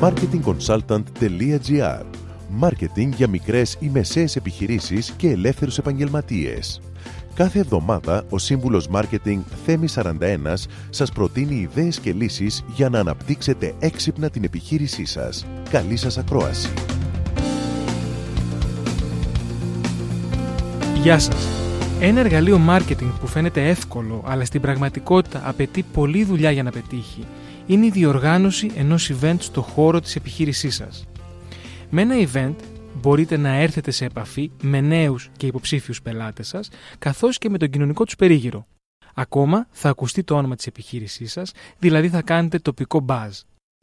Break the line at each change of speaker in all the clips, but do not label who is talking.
marketingconsultant.gr Μάρκετινγκ για μικρές ή μεσαίες επιχειρήσεις και ελεύθερους επαγγελματίες. Κάθε εβδομάδα ο σύμβουλος Μάρκετινγκ Θέμη 41 σας προτείνει ιδέες και λύσεις για να αναπτύξετε έξυπνα την επιχείρησή σας. Καλή σας ακρόαση!
Γεια σας! Ένα εργαλείο marketing που φαίνεται εύκολο αλλά στην πραγματικότητα απαιτεί πολλή δουλειά για να πετύχει είναι η διοργάνωση ενός event στο χώρο της επιχείρησής σας. Με ένα event μπορείτε να έρθετε σε επαφή με νέους και υποψήφιους πελάτες σας, καθώς και με τον κοινωνικό τους περίγυρο. Ακόμα θα ακουστεί το όνομα της επιχείρησής σας, δηλαδή θα κάνετε τοπικό buzz.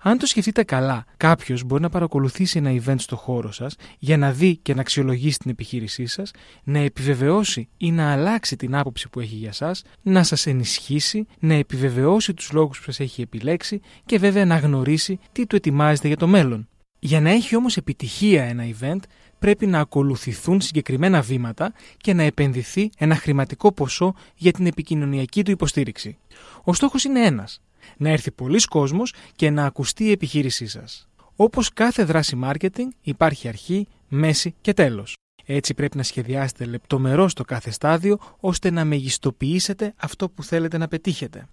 Αν το σκεφτείτε καλά, κάποιος μπορεί να παρακολουθήσει ένα event στο χώρο σας για να δει και να αξιολογήσει την επιχείρησή σας, να επιβεβαιώσει ή να αλλάξει την άποψη που έχει για εσά, να σας ενισχύσει, να επιβεβαιώσει τους λόγους που σας έχει επιλέξει και βέβαια να γνωρίσει τι του ετοιμάζεται για το μέλλον. Για να έχει όμως επιτυχία ένα event πρέπει να ακολουθηθούν συγκεκριμένα βήματα και να επενδυθεί ένα χρηματικό ποσό για την επικοινωνιακή του υποστήριξη. Ο στόχος είναι ένας, να έρθει πολλοί κόσμος και να ακουστεί η επιχείρησή σας. Όπως κάθε δράση marketing υπάρχει αρχή, μέση και τέλος. Έτσι πρέπει να σχεδιάσετε λεπτομερώς το κάθε στάδιο ώστε να μεγιστοποιήσετε αυτό που θέλετε να πετύχετε.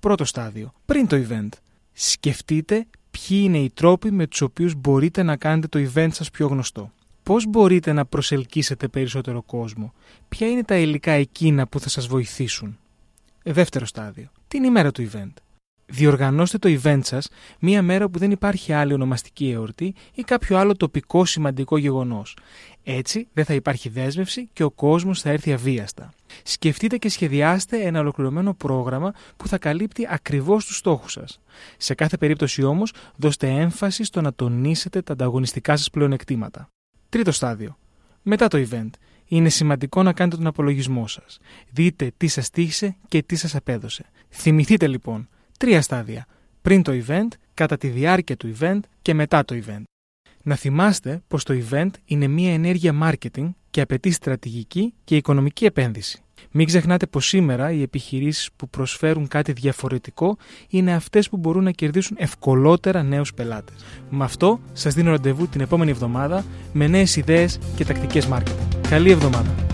Πρώτο στάδιο. Πριν το event. Σκεφτείτε ποιοι είναι οι τρόποι με τους οποίους μπορείτε να κάνετε το event σας πιο γνωστό. Πώς μπορείτε να προσελκύσετε περισσότερο κόσμο. Ποια είναι τα υλικά εκείνα που θα σας βοηθήσουν. Δεύτερο στάδιο. Την ημέρα του event. Διοργανώστε το event σας μία μέρα που δεν υπάρχει άλλη ονομαστική εορτή ή κάποιο άλλο τοπικό σημαντικό γεγονός. Έτσι δεν θα υπάρχει δέσμευση και ο κόσμος θα έρθει αβίαστα. Σκεφτείτε και σχεδιάστε ένα ολοκληρωμένο πρόγραμμα που θα καλύπτει ακριβώς τους στόχους σας. Σε κάθε περίπτωση όμως δώστε έμφαση στο να τονίσετε τα ανταγωνιστικά σας πλεονεκτήματα. Τρίτο στάδιο. Μετά το event. Είναι σημαντικό να κάνετε τον απολογισμό σας. Δείτε τι σας τύχησε και τι σας απέδωσε. Θυμηθείτε λοιπόν τρία στάδια. Πριν το event, κατά τη διάρκεια του event και μετά το event. Να θυμάστε πως το event είναι μια ενέργεια marketing και απαιτεί στρατηγική και οικονομική επένδυση. Μην ξεχνάτε πως σήμερα οι επιχειρήσεις που προσφέρουν κάτι διαφορετικό είναι αυτές που μπορούν να κερδίσουν ευκολότερα νέους πελάτες. Με αυτό σας δίνω ραντεβού την επόμενη εβδομάδα με νέες ιδέες και τακτικές marketing. Καλή εβδομάδα!